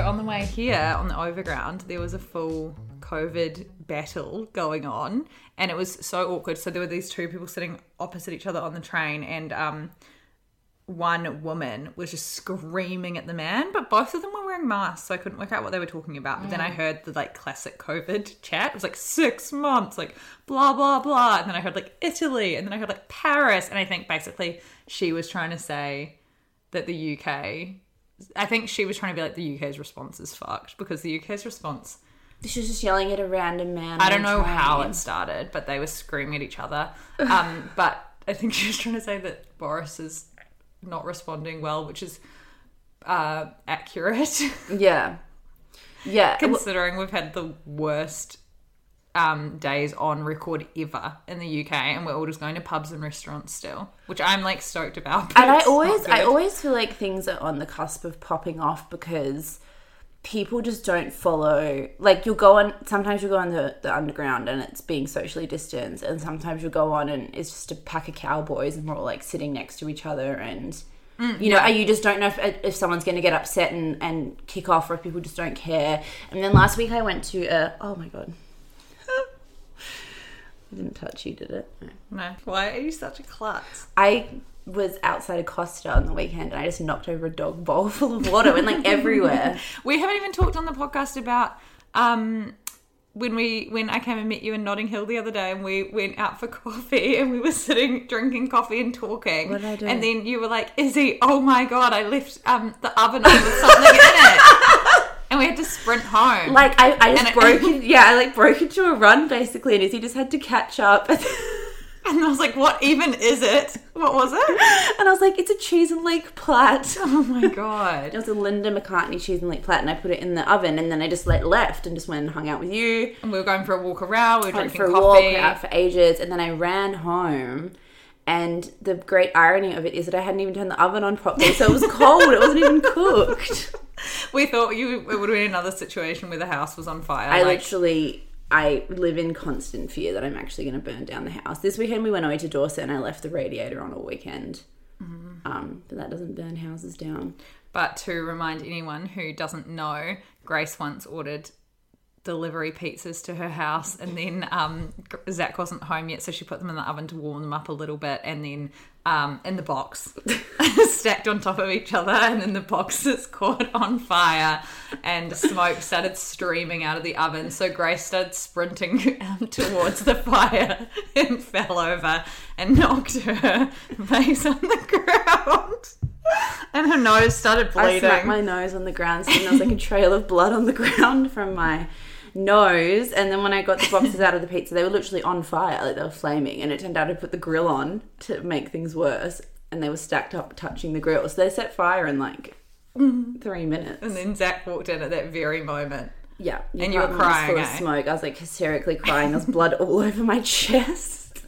So on the way here on the overground, there was a full COVID battle going on, and it was so awkward. So there were these two people sitting opposite each other on the train, and um, one woman was just screaming at the man, but both of them were wearing masks, so I couldn't work out what they were talking about. But then I heard the like classic COVID chat. It was like six months, like blah blah blah, and then I heard like Italy, and then I heard like Paris, and I think basically she was trying to say that the UK. I think she was trying to be like the UK's response is fucked because the UK's response. She was just yelling at a random man. I don't know how it started, but they were screaming at each other. Um, but I think she was trying to say that Boris is not responding well, which is uh, accurate Yeah. Yeah. well, considering we've had the worst um, days on record ever in the UK, and we're all just going to pubs and restaurants still, which I'm like stoked about. and I always I always feel like things are on the cusp of popping off because people just don't follow like you'll go on sometimes you'll go on the, the underground and it's being socially distanced and sometimes you'll go on and it's just a pack of cowboys and we're all like sitting next to each other and you know you just don't know if, if someone's going to get upset and, and kick off or if people just don't care. And then last week i went to a oh my god I didn't touch you did it no. No, why are you such a klutz? I was outside of Costa on the weekend and I just knocked over a dog bowl full of water and like everywhere. We haven't even talked on the podcast about um when we when I came and met you in Notting Hill the other day and we went out for coffee and we were sitting drinking coffee and talking. What did I do? And then you were like, Izzy, oh my god, I left um the oven on with something in it. We had to sprint home. Like I, I just And it- in, yeah, I like broke into a run basically and Izzy just had to catch up. and I was like, what even is it? What was it? And I was like, it's a cheese and leek plat. Oh my god. It was a Linda McCartney cheese and leek plat and I put it in the oven and then I just let left and just went and hung out with you. And we were going for a walk around, we were drinking for a coffee. walk, out for ages, and then I ran home. And the great irony of it is that I hadn't even turned the oven on properly, so it was cold. it wasn't even cooked. We thought you it would have been another situation where the house was on fire. I like, literally, I live in constant fear that I'm actually going to burn down the house. This weekend we went away to Dorset, and I left the radiator on all weekend. Mm-hmm. Um, but that doesn't burn houses down. But to remind anyone who doesn't know, Grace once ordered delivery pizzas to her house, and then um, Zach wasn't home yet, so she put them in the oven to warm them up a little bit, and then um, in the box, stacked on top of each other, and then the boxes caught on fire. and smoke started streaming out of the oven. So Grace started sprinting um, towards the fire and fell over and knocked her face on the ground. And her nose started bleeding. I smacked my nose on the ground, so there was like a trail of blood on the ground from my nose. And then when I got the boxes out of the pizza, they were literally on fire, like they were flaming. And it turned out I put the grill on to make things worse, and they were stacked up touching the grill. So they set fire in like three minutes. and then Zach walked in at that very moment. yeah, and you were apartment was crying, full of eh? smoke. I was like hysterically crying. There was blood all over my chest.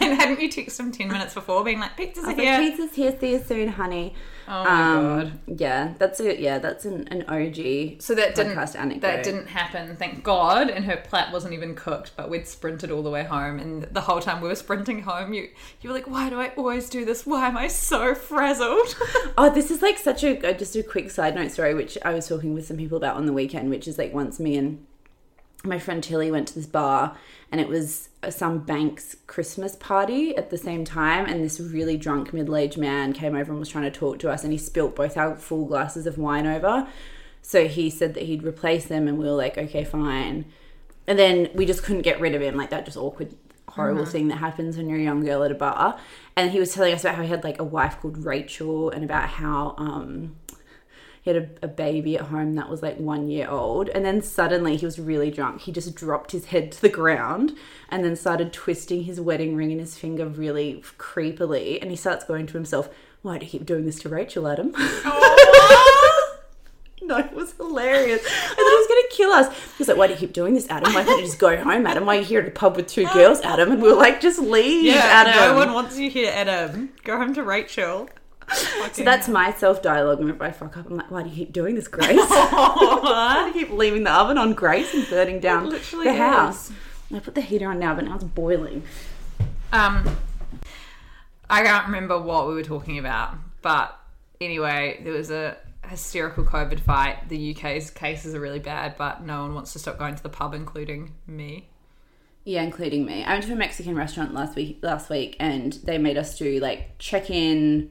And hadn't you texted him 10 minutes before being like, pizza's I was here? like, pizza's here. See you soon, honey. Oh my Um, god. Yeah, that's a yeah, that's an, an OG. So that didn't anecdote. that didn't happen, thank God. And her plat wasn't even cooked, but we'd sprinted all the way home. And the whole time we were sprinting home, you you were like, "Why do I always do this? Why am I so frazzled?" Oh, this is like such a uh, just a quick side note story, which I was talking with some people about on the weekend, which is like once me and my friend Tilly went to this bar and it was uh, some bank's Christmas party at the same time, and this really drunk middle aged man came over and was trying to talk to us, and he spilt both our full glasses of wine over. So he said that he'd replace them, and we were like, okay, fine. And then we just couldn't get rid of him, like that just awkward, horrible thing that happens when you're a young girl at a bar. And he was telling us about how he had like a wife called Rachel, and about how um, he had a, a baby at home that was like one year old. And then suddenly he was really drunk. He just dropped his head to the ground and then started twisting his wedding ring in his finger really creepily. And he starts going to himself, Why do you keep doing this to Rachel, Adam? No, it was hilarious. I thought he was going to kill us. He was like, Why do you keep doing this, Adam? Why can't you just go home, Adam? Why are you here at a pub with two girls, Adam? And we were like, Just leave, yeah, Adam. no one wants you here, Adam. Go home to Rachel. So that's my self dialogue whenever I fuck up. I'm like, Why do you keep doing this, Grace? Why do you keep leaving the oven on, Grace, and burning down the is. house? I put the heater on now, but now it's boiling. Um, I can't remember what we were talking about, but anyway, there was a hysterical COVID fight. The UK's cases are really bad, but no one wants to stop going to the pub, including me. Yeah, including me. I went to a Mexican restaurant last week last week and they made us do like check in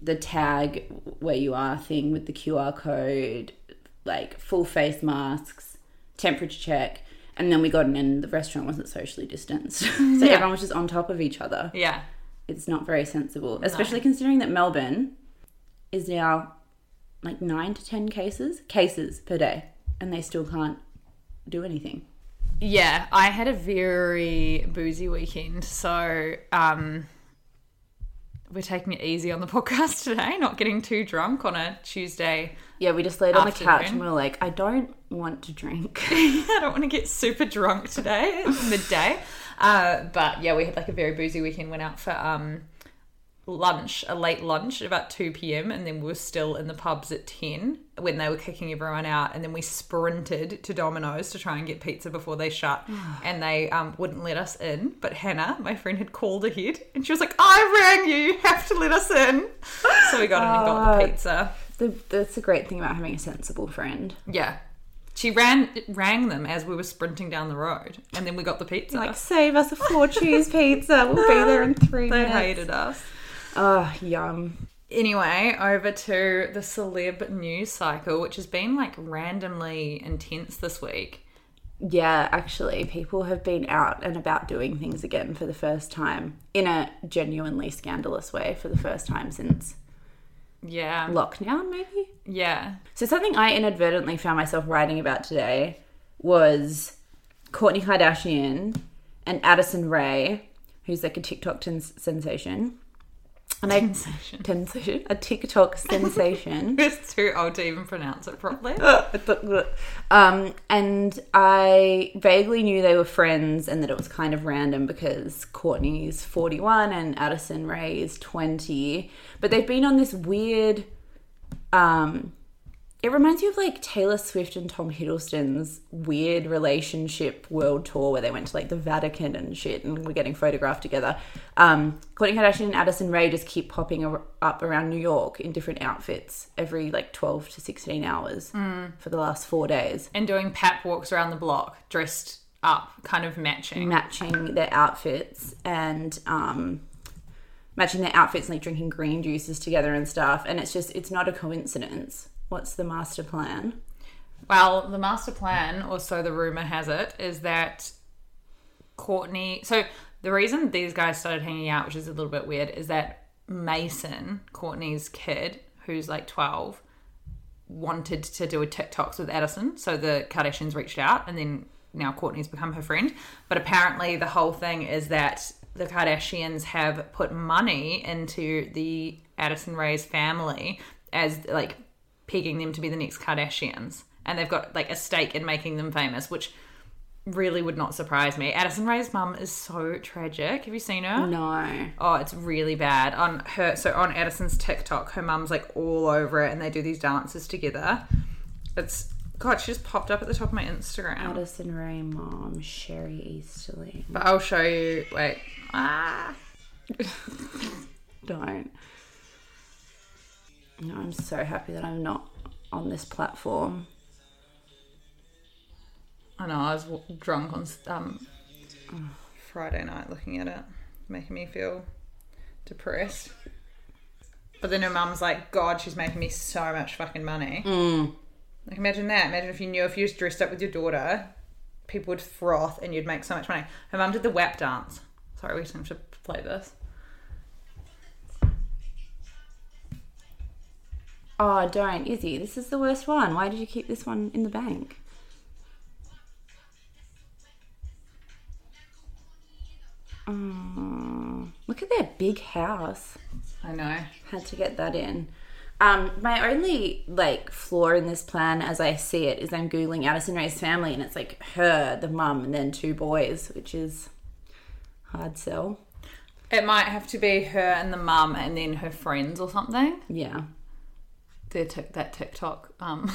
the tag where you are thing with the QR code, like full face masks, temperature check, and then we got in and the restaurant wasn't socially distanced. so everyone was just on top of each other. Yeah. It's not very sensible, especially considering that Melbourne is now like 9 to 10 cases cases per day and they still can't do anything. Yeah, I had a very boozy weekend, so um, we're taking it easy on the podcast today, not getting too drunk on a Tuesday. Yeah, we just laid on the couch and we were like, I don't want to drink. I don't want to get super drunk today, midday. Uh, but yeah, we had like a very boozy weekend. Went out for um, lunch, a late lunch at about 2 p.m. And then we were still in the pubs at 10 when they were kicking everyone out. And then we sprinted to Domino's to try and get pizza before they shut. and they um, wouldn't let us in. But Hannah, my friend, had called ahead and she was like, I rang you, you have to let us in. So we got in and got the pizza. The, that's the great thing about having a sensible friend. Yeah. She ran rang them as we were sprinting down the road, and then we got the pizza. Like, save us a four cheese pizza. We'll be there in three they minutes. hated us. Oh, yum. Anyway, over to the celeb news cycle, which has been like randomly intense this week. Yeah, actually, people have been out and about doing things again for the first time in a genuinely scandalous way for the first time since Yeah. lockdown, maybe? Yeah. So something I inadvertently found myself writing about today was Kourtney Kardashian and Addison Rae, who's like a TikTok sensation. And I Sensation. sensation, a TikTok sensation. It's too old to even pronounce it properly. um, and I vaguely knew they were friends and that it was kind of random because Kourtney's 41 and Addison Rae is 20. But they've been on this weird. Um, it reminds me of like Taylor Swift and Tom Hiddleston's weird relationship world tour where they went to like the Vatican and shit and were getting photographed together. Um, Kourtney Kardashian and Addison Rae just keep popping up around New York in different outfits every like 12 to 16 hours for the last four days, and doing pap walks around the block, dressed up, kind of matching. matching their outfits and um, matching their outfits and like drinking green juices together and stuff. And it's just, it's not a coincidence. What's the master plan? Well, the master plan, or so the rumor has it, is that Kourtney. So the reason these guys started hanging out, which is a little bit weird, is that Mason, Kourtney's kid, who's like 12, wanted to do a TikToks with Addison. So the Kardashians reached out, and then now Kourtney's become her friend. But apparently, the whole thing is that the Kardashians have put money into the Addison Rae's family as like pegging them to be the next Kardashians. And they've got like a stake in making them famous, which really would not surprise me. Addison Rae's mum is so tragic. Have you seen her? No. Oh, it's really bad. On her so on Addison's TikTok, her mum's like all over it and they do these dances together. It's God, she just popped up at the top of my Instagram. Addison Rae mom, Sheri Easterling. But I'll show you wait. Ah Don't. I'm so happy that I'm not on this platform. I know, I was w- drunk on um, Friday night looking at it, making me feel depressed. But then her mum's like, God, she's making me so much fucking money. Like, imagine that. Imagine if you knew if you was dressed up with your daughter, people would froth and you'd make so much money. Her mum did the WAP dance. Sorry, we just have to play this. Oh, don't, Izzy. This is the worst one. Why did you keep this one in the bank? Oh, look at their big house. I know. Had to get that in. Um, my only like flaw in this plan, as I see it, is I'm googling Addison Rae's family, and it's like her, the mum, and then two boys, which is hard sell. It might have to be her and the mum and then her friends or something. Yeah, Their tic- that TikTok. Um,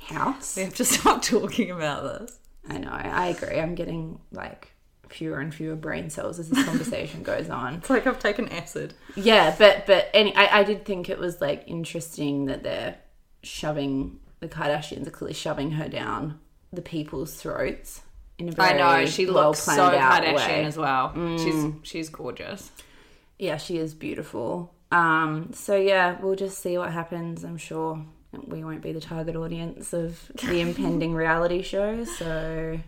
house. we have to stop talking about this. I know. I agree. I'm getting like fewer and fewer brain cells as this conversation goes on. It's like I've taken acid. Yeah, but but any, I, I did think it was like interesting that they're shoving the Kardashians are clearly shoving her down the people's throats in a very I know she well looks so Kardashian way. as well. She's she's gorgeous. Yeah, she is beautiful. Um, so yeah, we'll just see what happens. I'm sure we won't be the target audience of the impending reality show. So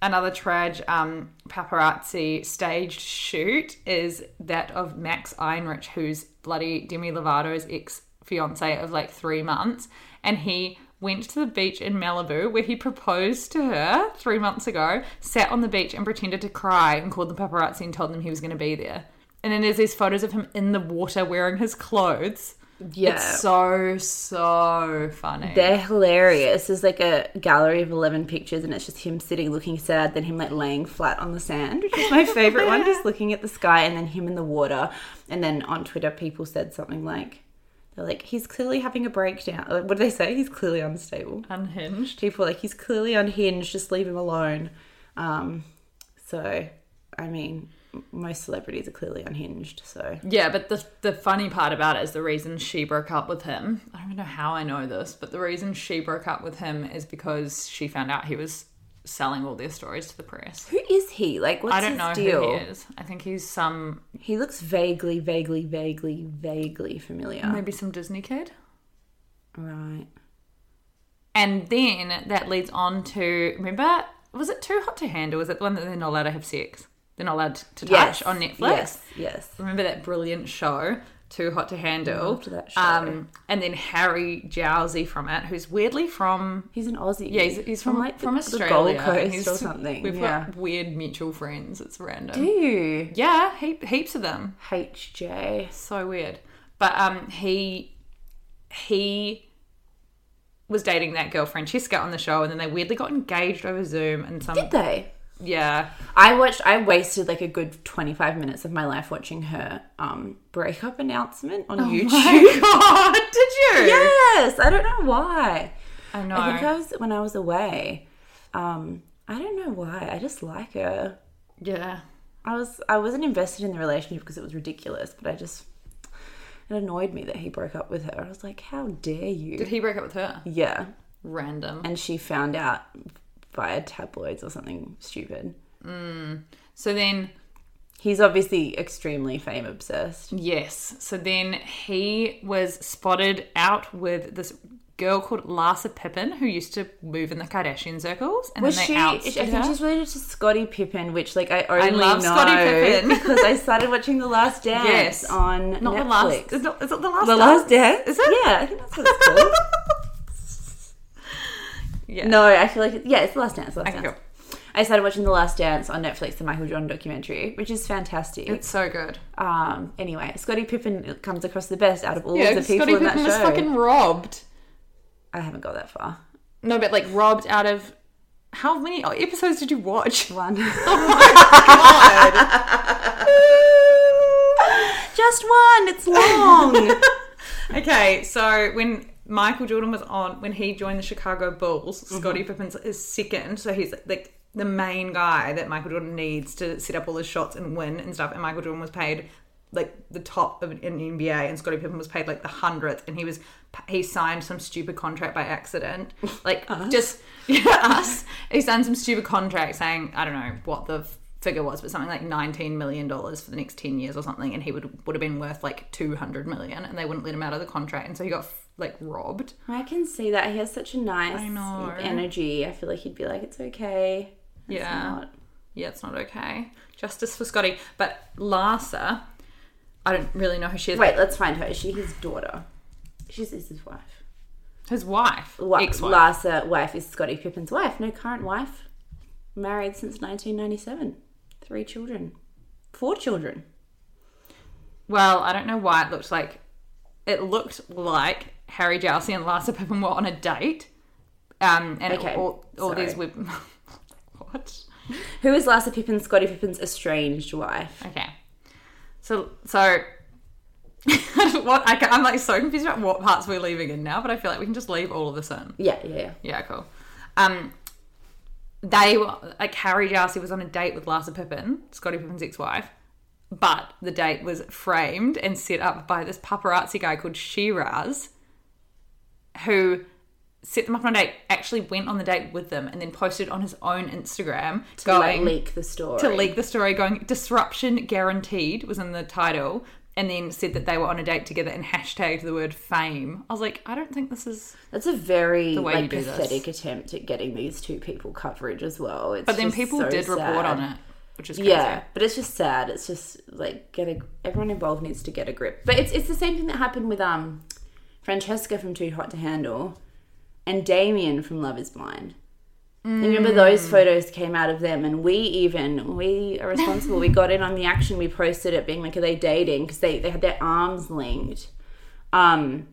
Another trage um, paparazzi staged shoot is that of Max Ehrich, who's bloody Demi Lovato's ex fiance of like three months, and he went to the beach in Malibu where he proposed to her three months ago, sat on the beach and pretended to cry and called the paparazzi and told them he was going to be there. And then there's these photos of him in the water wearing his clothes. yeah, It's so so funny. They're hilarious. There's like a gallery of 11 pictures, and it's just him sitting looking sad, then him like laying flat on the sand, which is my favorite one, just looking at the sky, and then him in the water. And then on Twitter, people said something like, they're like, he's clearly having a breakdown. Uh, What do they say? He's clearly unstable. Unhinged. People like, he's clearly unhinged, just leave him alone. Um, so, I mean, most celebrities are clearly unhinged, so. Yeah, but the the funny part about it is the reason she broke up with him. I don't know how I know this, but the reason she broke up with him is because she found out he was selling all their stories to the press. Who is he? Like, what's I don't his know deal? who he is. I think he's some He looks vaguely, vaguely, vaguely, vaguely familiar. maybe some Disney kid. Right. And then that leads on to remember was it too hot to handle? Was it the one that they're not allowed to have sex? They're not allowed to touch Yes. on Netflix. Yes. Yes. Remember that brilliant show, Too Hot to Handle? Loved that show. Um, and then Harry Jowsey from it, who's weirdly from He's an Aussie. Yeah, he's, he's from, like from the, Australia. the Gold Coast He's- or something. We've yeah. got weird mutual friends. It's random. Do you? Yeah, heap, heaps of them. HJ. So weird. But um, he he was dating that girl Francesca on the show, and then they weirdly got engaged over Zoom. And some Did they? Yeah, I watched. I wasted like a good twenty five minutes of my life watching her um breakup announcement on YouTube. My God, did you? Yes, I don't know why. I know. I think I was when I was away. Um, I don't know why. I just like her. yeah. I was I wasn't invested in the relationship because it was ridiculous, but I just it annoyed me that he broke up with her. I was like, how dare you? Did he break up with her? yeah, Random. and she found out via tabloids or something stupid. Mm. So then He's obviously extremely fame obsessed. Yes. So then he was spotted out with this girl called Larsa Pippen who used to move in the Kardashian circles, and Was then she? they I ousted think her. she's related to Scottie Pippen, which like I only love know Scottie Pippen. because I started watching The Last Dance Yes. on not Netflix. the last. Is, not, is it the last? The Dance? Last Dance? Is it? Yeah, I think that's what it's called. Yeah. no, I feel like yeah, it's The Last Dance. The Last Okay, Dance. cool. I started watching The Last Dance on Netflix, the Michael Jordan documentary, which is fantastic. It's so good. um, anyway, Scottie Pippen comes across the best out of all Yeah, of the people Scottie in that Pippen show. was fucking robbed. I haven't got that far. No, but like robbed out of. How many episodes did you watch? One. oh my God. Just one. It's long. Okay, so when Michael Jordan was on, when he joined the Chicago Bulls, Mm-hmm. Scottie Pippen is second. So he's like the main guy that Michael Jordan needs to set up all his shots and win and stuff. And Michael Jordan was paid like the top of the NBA, and Scottie Pippen was paid like the hundredth, and he was he signed some stupid contract by accident, like just yeah, us. He signed some stupid contract saying I don't know what the figure was, but something like nineteen million dollars for the next ten years or something, and he would would have been worth like two hundred million, and they wouldn't let him out of the contract, and so he got like robbed. I can see that. He has such a nice know. energy. I feel like he'd be like, it's okay. It's Yeah. not. Yeah, it's not okay. Justice for Scottie, but Larsa, I don't really know who she is. Wait, let's find her. Is she his daughter? She's his wife. his wife, Wa- ex-wife. Larsa wife is Scottie Pippen's wife. No current wife. Married since 1997. Three children. Four children. Well, I don't know why it looked like it looked like Harry Jowsey and Larsa Pippen were on a date. Um, and Okay, all, all these web- what? Who is Larsa Pippen, Scottie Pippen's estranged wife? Okay, so so what? I, I'm like so confused about what parts we're leaving in now, but I feel like we can just leave all of this in. Yeah, yeah, yeah. Yeah, cool. Um, they were like Harry Jowsey was on a date with Larsa Pippen, Scottie Pippen's ex-wife, but the date was framed and set up by this paparazzi guy called Shiraz, who set them up on a date. Actually, went on the date with them and then posted on his own Instagram, To like leak the story. to leak the story, going disruption guaranteed was in the title. And then said that they were on a date together and hashtagged the word fame. I was like, I don't think this is That's a very way you like do this. pathetic attempt at getting these two people coverage as well. It's But then people so did report on it, which is crazy. Yeah, but it's just sad. It's just like get a everyone involved needs to get a grip. But it's it's the same thing that happened with um Francesca from Too Hot to Handle and Damian from Love Is Blind. And remember those Mm. photos came out of them, and we even we are responsible. we got in on the action. We posted it, being like, "Are they dating?" Because they they had their arms linked. Um,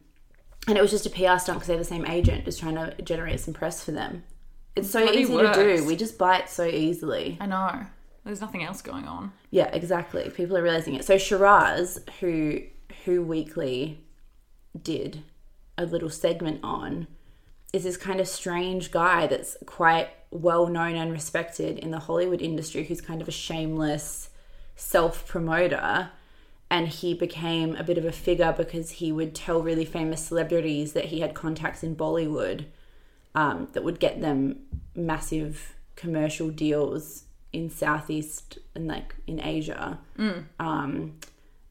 and it was just a PR stunt because they're the same agent, just trying to generate some press for them. It's so Bloody easy to do. We just bite so easily. I know. There's nothing else going on. Yeah, exactly. People are realizing it. So Shiraz, who Who Weekly did a little segment on, is this kind of strange guy that's quite well known and respected in the Hollywood industry, who's kind of a shameless self promoter. And he became a bit of a figure because he would tell really famous celebrities that he had contacts in Bollywood um, that would get them massive commercial deals in Southeast and like in Asia. Um,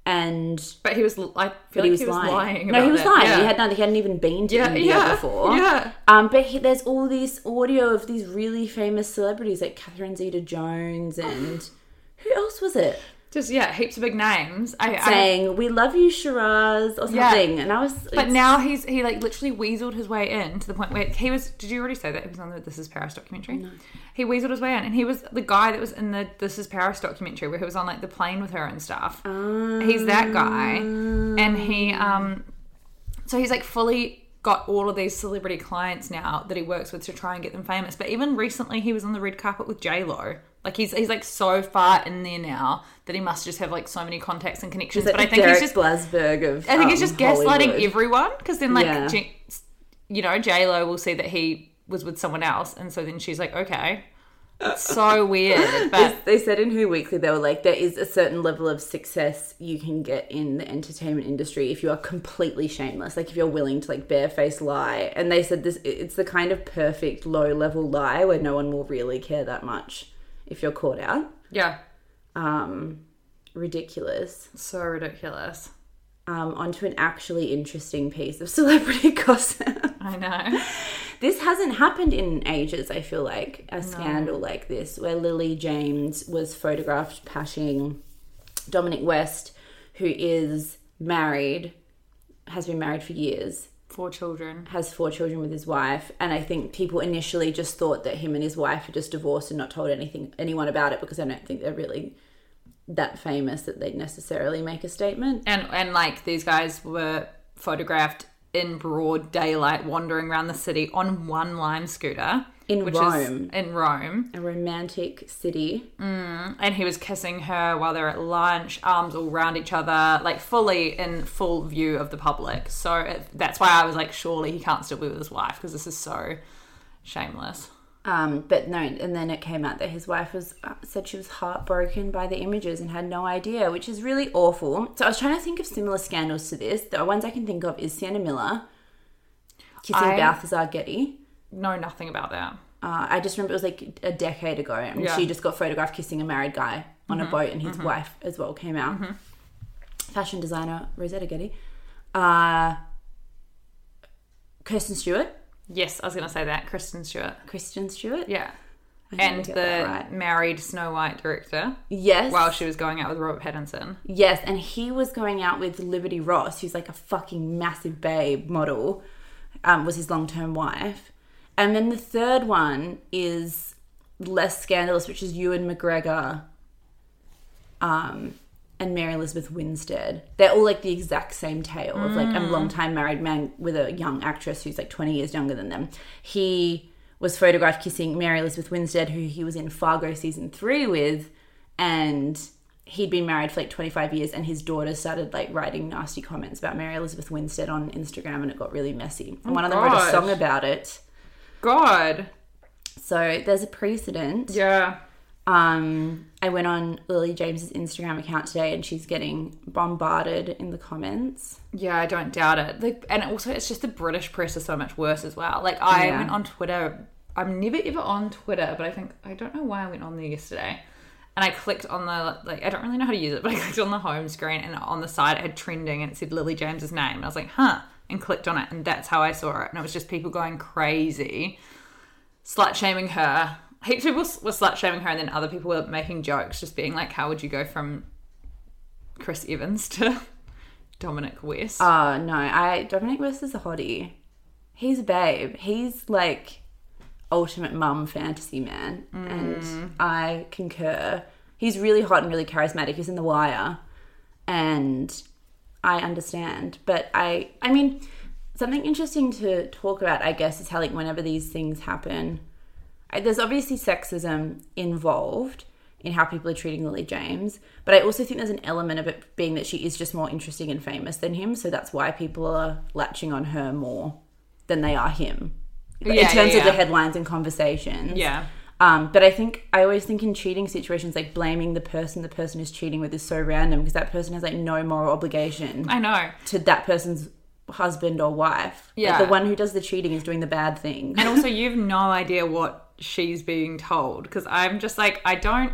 and But he was, I feel like he was, lying. no, about he was that. lying. Yeah. He had none. He hadn't even been to Yeah, India yeah, before. yeah. Um, but he, there's all this audio of these really famous celebrities like Catherine Zeta-Jones and who else was it Just, yeah, heaps of big names. I, I, saying "We love you, Shiraz" or Yeah. something. And I was, but now he's, he like literally weaseled his way in to the point where he was, did you already say that he was on the This Is Paris documentary? No. He weaseled his way in and he was the guy that was in the This Is Paris documentary where he was on like the plane with her and stuff. He's that guy. And he, um, so he's like fully got all of these celebrity clients now that he works with to try and get them famous. But even recently, he was on the red carpet with J Lo. Like he's he's like so far in there now that he must just have like so many contacts and connections. But I think Derek he's just Blasberg of. I think he's um, just gaslighting Hollywood. everyone because then like Yeah. J- you know J Lo will see that he was with someone else, and so then she's like, okay, it's so weird. But They said in Who Weekly they were like there is a certain level of success you can get in the entertainment industry if you are completely shameless, like if you're willing to like barefaced lie. And they said this it's the kind of perfect low level lie where no one will really care that much if you're caught out. yeah, Um, ridiculous. so ridiculous. Um, onto an actually interesting piece of celebrity gossip. I know. This hasn't happened in ages, I feel like, a scandal like this, where Lily James was photographed pashing Dominic West, who is married, has been married for years, Four children. has four children with his wife. And I think people initially just thought that him and his wife had just divorced and not told anything anyone about it because I don't think they're really that famous that they'd necessarily make a statement. And and like these guys were photographed in broad daylight wandering around the city on one lime scooter. In which Rome. Is in Rome. A romantic city. Mm, and he was kissing her while they're at lunch, arms all around each other, like fully in full view of the public. So it, that's why I was like, surely he can't still be with his wife because this is so shameless. Um, but no, and then it came out that his wife was uh, said she was heartbroken by the images and had no idea, which is really awful. So I was trying to think of similar scandals to this. The ones I can think of is Sienna Miller kissing I- Balthazar Getty. Know nothing about that. Uh, I just remember it was like a decade ago, and Yeah. she just got photographed kissing a married guy on a boat, and his wife as well came out. Fashion designer Rosetta Getty, uh, Kirsten Stewart, Yes, I was going to say that. Kristen Stewart. Kristen Stewart, Yeah. And the right. married Snow White director yes, while she was going out with Robert Pattinson. Yes, and he was going out with Liberty Ross, who's like a fucking massive babe model, um, was his long term wife. And then the third one is less scandalous, which is Ewan McGregor um, and Mary Elizabeth Winstead. They're all like the exact same tale of like a mm. long time married man with a young actress who's like 20 years younger than them. He was photographed kissing Mary Elizabeth Winstead, who he was in Fargo season three with, and he'd been married for like 25 years and his daughter started like writing nasty comments about Mary Elizabeth Winstead on Instagram and it got really messy. And oh one of them wrote a gosh. song about it. God. So there's a precedent. Yeah. Um, I went on Lily James's Instagram account today and she's getting bombarded in the comments. Yeah, I don't doubt it. Like, and also, it's just the British press is so much worse as well. Like, I Yeah. went on Twitter. I'm never ever on Twitter, but I think I don't know why I went on there yesterday. And I clicked on the like I don't really know how to use it, but I clicked on the home screen and on the side it had trending and it said Lily James's name. And I was like, huh, and clicked on it, and that's how I saw it. And it was just people going crazy, slut shaming her. Heaps of people were slut shaming her, and then other people were making jokes, just being like, "How would you go from Chris Evans to Dominic West?" Oh no, I Dominic West is a hottie. He's a babe. He's like ultimate mum fantasy man, and mm. I concur. He's really hot and really charismatic. He's in The Wire, and I understand. But I, I mean, something interesting to talk about, I guess, is how like whenever these things happen, there's obviously sexism involved in how people are treating Lily James, but I also think there's an element of it being that she is just more interesting and famous than him, so that's why people are latching on her more than they are him. in Yeah, terms yeah, of the headlines and conversations. Yeah. Um, but I think I always think in cheating situations, like blaming the person the person is cheating with is so random because that person has like no moral obligation I know. to that person's husband or wife. Like, Yeah. the one who does the cheating is doing the bad thing. And also, you've no idea what she's being told because I'm just like, I don't.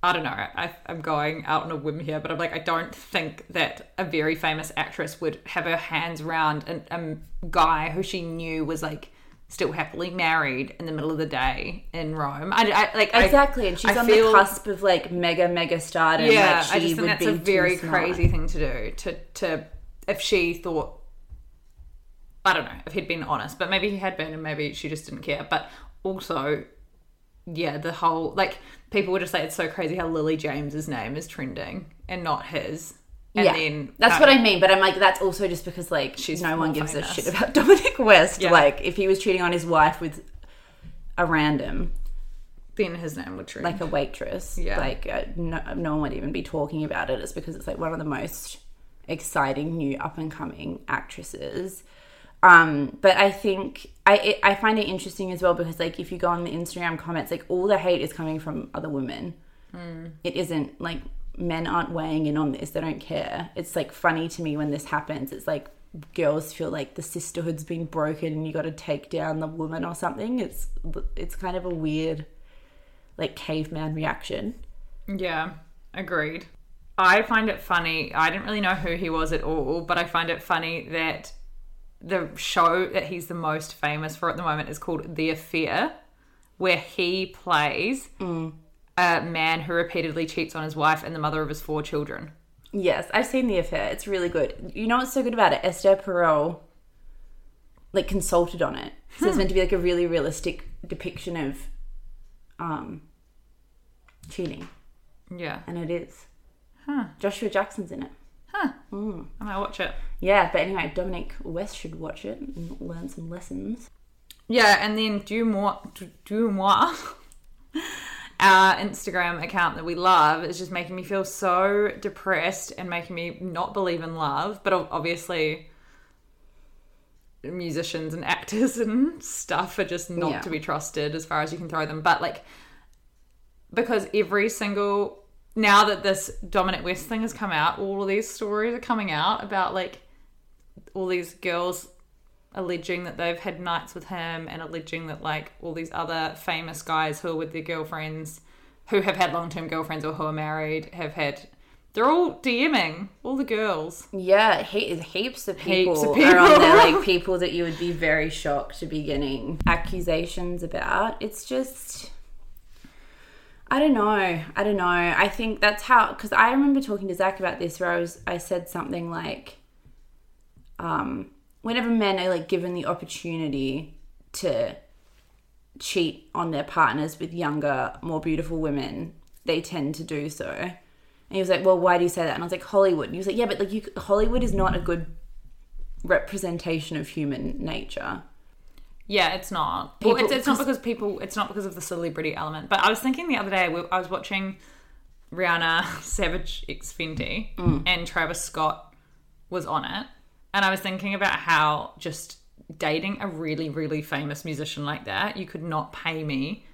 I don't know. I, I'm going out on a whim here, but I'm like, I don't think that a very famous actress would have her hands around a guy who she knew was like still happily married in the middle of the day in Rome. I, I like I- Exactly, and she's I on feel- the cusp of like mega mega stardom. Yeah, like, she I just think that's a very crazy thing to do. To to if she thought, I don't know, if he'd been honest, but maybe he had been, and maybe she just didn't care. But also, yeah, the whole like people would just say it's so crazy how Lily James's name is trending and not his. And yeah, then that's um, what I mean. But I'm like, that's also just because like She's no one gives a shit about Dominic West. Yeah. Like if he was cheating on his wife with a random, Then his name would trend. like a waitress, Yeah. like uh, no, no one would even be talking about it. It's because it's like one of the most exciting new up and coming actresses. Um, but I think I it, I find it interesting as well because like if you go on the Instagram comments, like all the hate is coming from other women. It isn't like men aren't weighing in on this; they don't care. It's like funny to me when this happens. It's like girls feel like the sisterhood's been broken and you got to take down the woman or something. It's it's kind of a weird like caveman reaction. Yeah, agreed. I find it funny. I didn't really know who he was at all, but I find it funny that the show that he's the most famous for at the moment is called The Affair, where he plays Mm. a man who repeatedly cheats on his wife and the mother of his four children. Yes, I've seen the affair. It's really good. You know what's so good about it? Esther Perel like consulted on it. So it's meant to be like a really realistic depiction of um cheating. Yeah. And it is. Huh. Joshua Jackson's in it. Hmm. I might watch it. Yeah, but anyway, Dominic West should watch it and learn some lessons. Yeah, and then do more, do more. Our Instagram account that we love is just making me feel so depressed and making me not believe in love. But obviously, musicians and actors and stuff are just not Yeah. to be trusted as far as you can throw them. But like, because every single now that this Dominic West thing has come out, all of these stories are coming out about like all these girls alleging that they've had nights with him and alleging that like all these other famous guys who are with their girlfriends who have had long-term girlfriends or who are married have had they're all DMing all the girls. Yeah, he- heaps of people, Heaps of are on there, like people that you would be very shocked to be getting accusations about. It's just, I don't know. I don't know. I think that's how, because I remember talking to Zach about this, where I was, I said something like, um, whenever men are like given the opportunity to cheat on their partners with younger, more beautiful women, they tend to do so. And he was like, "Well, why do you say that?" And I was like, "Hollywood." And he was like, "Yeah, but like you, Hollywood is not a good representation of human nature." Yeah, it's not. well, it's, it's not 'cause- because people. It's not because of the celebrity element. But I was thinking the other day. we- I was watching Rihanna Savage X Fenty, Mm. and Travis Scott was on it, and I was thinking about how just dating a really, really famous musician like that, you could not pay me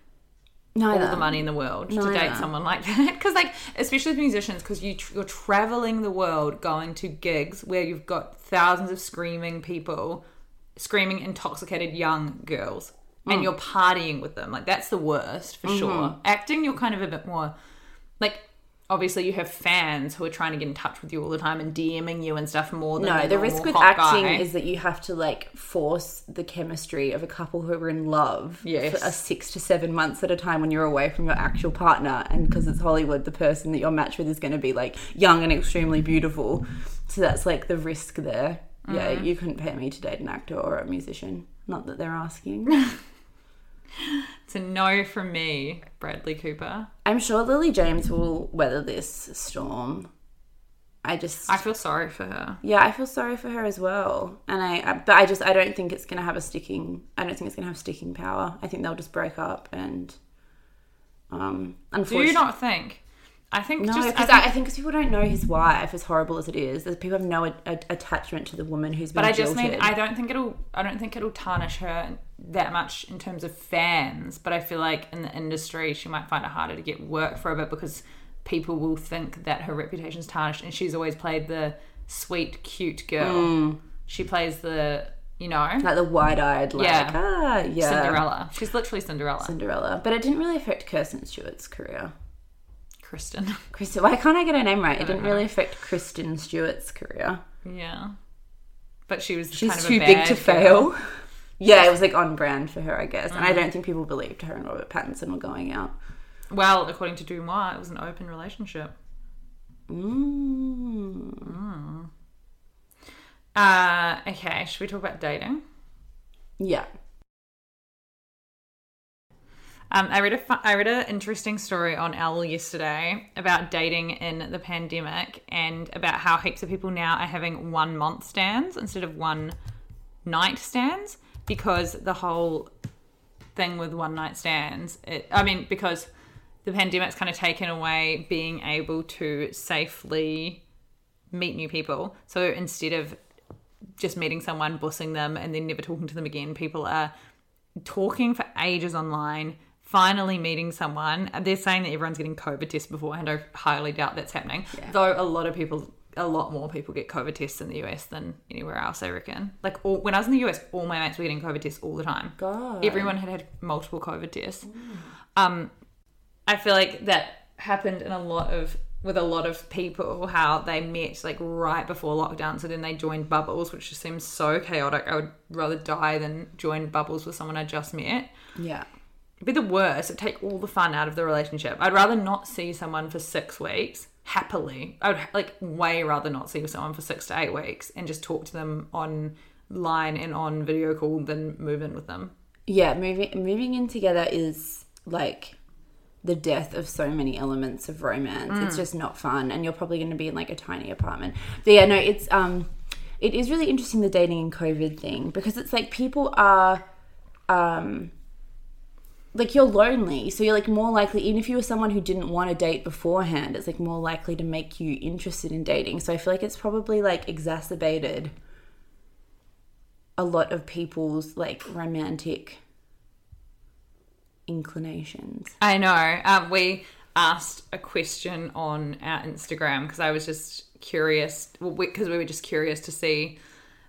all the money in the world to date someone like that. Because, like, especially with musicians, because you tr- you're traveling the world, going to gigs where you've got thousands of screaming people, screaming intoxicated young girls, and mm. you're partying with them. Like, that's the worst for sure. Mm-hmm. Acting, you're kind of a bit more like. Obviously, you have fans who are trying to get in touch with you all the time and DMing you and stuff more than No, the risk with acting guy. is that you have to like force the chemistry of a couple who are in love Yes. for a six to seven months at a time when you're away from your actual partner, and because it's Hollywood, the person that you're matched with is going to be like young and extremely beautiful. So that's like the risk there. Yeah, you couldn't pay me to date an actor or a musician. Not that they're asking. It's a no from me, Bradley Cooper. I'm sure Lily James will weather this storm. I just I feel sorry for her. Yeah, I feel sorry for her as well. And I, I but I just I don't think it's going to have a sticking I don't think it's going to have sticking power. I think they'll just break up and um Do unfortunately you not think? I think no, just because I I, think, because people don't know his wife, as horrible as it is, that people have no a, a- attachment to the woman who's been but I just jilted. mean I don't think it'll I don't think it'll tarnish her that much in terms of fans. But I feel like in the industry she might find it harder to get work for a bit because people will think that her reputation's tarnished, and she's always played the sweet, cute girl. Mm. She plays the you know like the wide-eyed, like Yeah. ah, yeah, Cinderella. She's literally Cinderella. Cinderella. But it didn't really affect Kirsten Stewart's career. Kristen. Kristen, why can't I get her name right? It didn't really affect Kristen Stewart's career. yeah. But she was She's kind of a too big to girl. fail. Yeah, it was like on brand for her, I guess. And I don't think people believed her and Robert Pattinson were going out. Well, according to DeuxMoi, it was an open relationship. Mm. Uh, okay, should we talk about dating? Yeah. Um, I read a fu- I read an interesting story on Owl yesterday about dating in the pandemic and about how heaps of people now are having one month stands instead of one night stands because the whole thing with one night stands. It, I mean, because the pandemic's kind of taken away being able to safely meet new people. So instead of just meeting someone, bussing them, and then never talking to them again, people are talking for ages online, finally meeting someone. They're saying that everyone's getting COVID tests beforehand. I highly doubt that's happening. Though a lot of people, a lot more people get COVID tests in the US than anywhere else, I reckon. Like all, when I was in the US, all my mates were getting COVID tests all the time. God. Everyone had had multiple COVID tests. Um, I feel like that happened in a lot of with a lot of people how they met like right before lockdown, so then they joined Bubbles, which just seems so chaotic. I would rather die than join Bubbles with someone I just met. Yeah. It'd be the worst. It'd take all the fun out of the relationship. I'd rather not see someone for six weeks happily. I would like way rather not see someone for six to eight weeks and just talk to them online and on video call than move in with them. Yeah, moving moving in together is like the death of so many elements of romance. It's just not fun, and you're probably going to be in like a tiny apartment. But yeah, no, it's um, it is really interesting the dating and COVID thing because it's like people are um. Like you're lonely, so you're like more likely. Even if you were someone who didn't want to date beforehand, it's like more likely to make you interested in dating. So I feel like it's probably like exacerbated a lot of people's like romantic inclinations. I know. Um, we asked a question on our Instagram because I was just curious, because well, we, we were just curious to see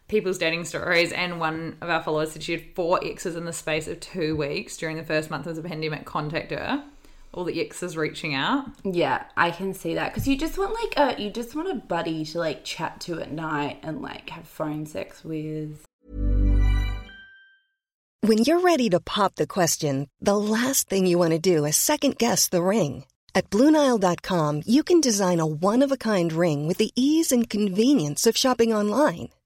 people's dating stories. And one of our followers said she had four exes in the space of two weeks during the first month of the pandemic. Contact her. All the exes reaching out. Yeah, I can see that because you just want like a you just want a buddy to like chat to at night and like have phone sex with. When you're ready to pop the question, the last thing you want to do is second guess the ring. At Bluenile.com, you can design a one of a kind ring with the ease and convenience of shopping online.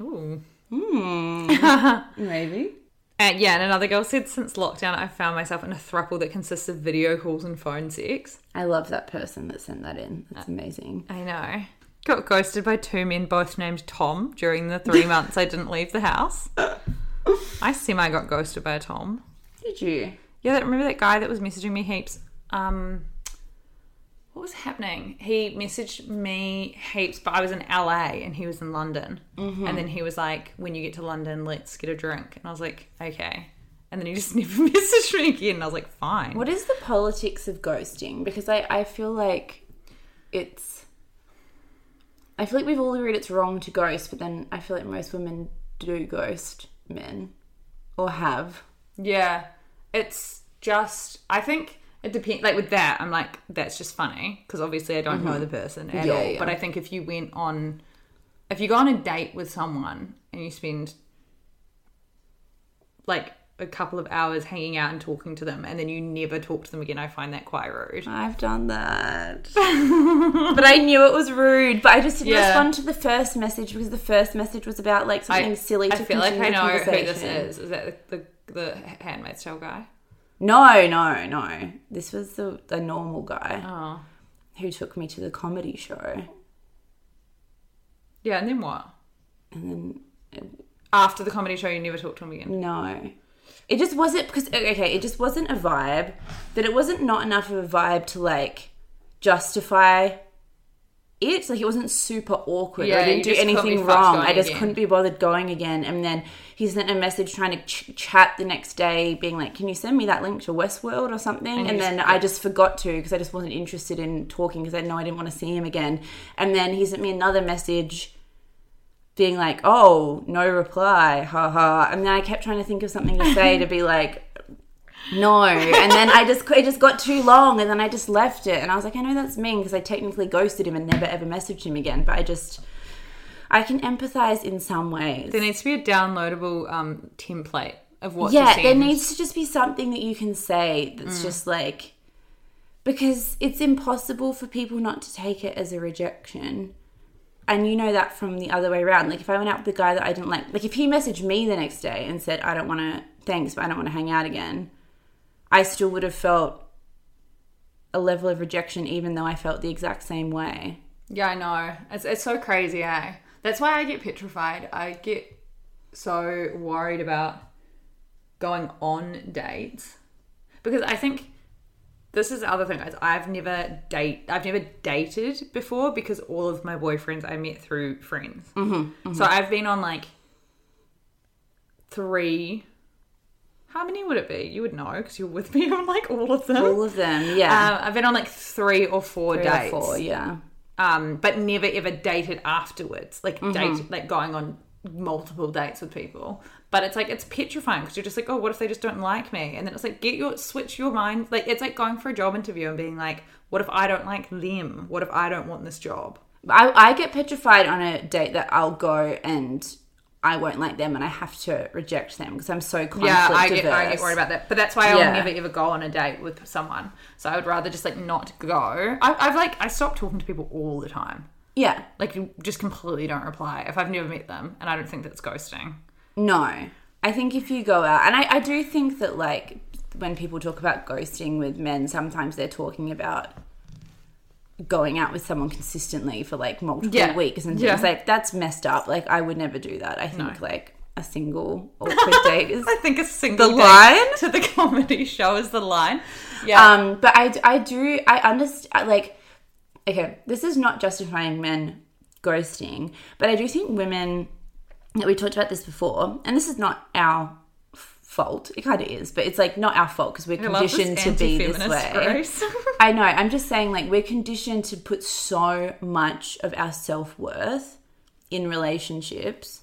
Ooh. Maybe. Uh, yeah, and another girl said since lockdown, I found myself in a throuple that consists of video calls and phone sex. I love that person that sent that in. That's amazing. I know. Got ghosted by two men, both named Tom, during the three months I didn't leave the house. I semi got ghosted by a Tom. Did you? Yeah, that, remember that guy that was messaging me heaps? Um, what was happening? He messaged me heaps, but I was in LA and he was in London. Mm-hmm. And then he was like, "When you get to London, let's get a drink." And I was like, "Okay." And then he just never messaged me again. And I was like, "Fine." What is the politics of ghosting? Because I, I feel like it's. I feel like we've all agreed it's wrong to ghost, but then I feel like most women do ghost men or have. Yeah, it's just I think it depends. Like with that, I'm like that's just funny because obviously I don't know mm-hmm. the person at Yeah, all. yeah. But I think if you went on, if you go on a date with someone and you spend like a couple of hours hanging out and talking to them, and then you never talk to them again, I find that quite rude. I've done that. but I knew it was rude. But I just didn't Yeah. respond to the first message because the first message was about like something silly to I feel like I know who this is. Is that the the, the Handmaid's Tale guy? No, no, no. This was the, the normal guy Oh, who took me to the comedy show. yeah. And then what? And then After the comedy show, you never talked to him again. No. It just wasn't because okay, it just wasn't a vibe. That it wasn't not enough of a vibe to like justify it. Like it wasn't super awkward. Yeah, I didn't do just couldn't be anything fucked wrong. going I just again. couldn't be bothered going again. And then he sent a message trying to ch- chat the next day, being like, "Can you send me that link to Westworld or something?" And, you then I just forgot to because I just wasn't interested in talking because I know I didn't want to see him again. And then he sent me another message being like, "Oh, no reply, ha ha," and then I kept trying to think of something to say to be like, "No," and then I just it just got too long, and then I just left it, and I was like, "I know that's mean because I technically ghosted him and never ever messaged him again," but I just I can empathize in some ways. There needs to be a downloadable um, template of what yeah, there needs to just be something that you can say that's just like because it's impossible for people not to take it as a rejection. And you know that from the other way around. Like if I went out with a guy that I didn't like, like if he messaged me the next day and said, I don't want to, thanks, but I don't want to hang out again, I still would have felt a level of rejection, even though I felt the exact same way. Yeah, I know. It's, it's so crazy, eh? That's why I get petrified. I get so worried about going on dates. Because I think this is the other thing guys. I've never date i've never dated before because all of my boyfriends i met through friends. Mm-hmm, so i've been on like three. How many would it be? You would know because you're with me on like all of them. All of them, yeah. um, i've been on like three or four Three or dates. four, yeah. Um, but never ever dated afterwards. Like Mm-hmm. date, like going on multiple dates with people. But it's like it's petrifying because you're just like, oh, what if they just don't like me? And then it's like, get your switch your mind. Like it's like going for a job interview and being like, what if I don't like them? What if I don't want this job? I, I get petrified on a date that I'll go and I won't like them and I have to reject them because I'm so conflict Yeah, I get I get worried about that. But that's why I'll Yeah. never ever go on a date with someone. So I would rather just like not go. I, I've like I stop talking to people all the time. Yeah, Like you just completely don't reply if I've never met them, and I don't think that's ghosting. no. I think if you go out, and I, I do think that like when people talk about ghosting with men, sometimes they're talking about going out with someone consistently for like multiple Yeah. weeks and Yeah. things like that's messed up. Like I would never do that. I think like a single awkward date is I think a single The line? to the comedy show is the line. Yeah. Um, but I, I do, I understand, like, okay, this is not justifying men ghosting, but I do think women, we talked about this before, and this is not our fault. It kind of is, but it's like not our fault because we're I conditioned to be this way. I know. I'm just saying, like, we're conditioned to put so much of our self worth in relationships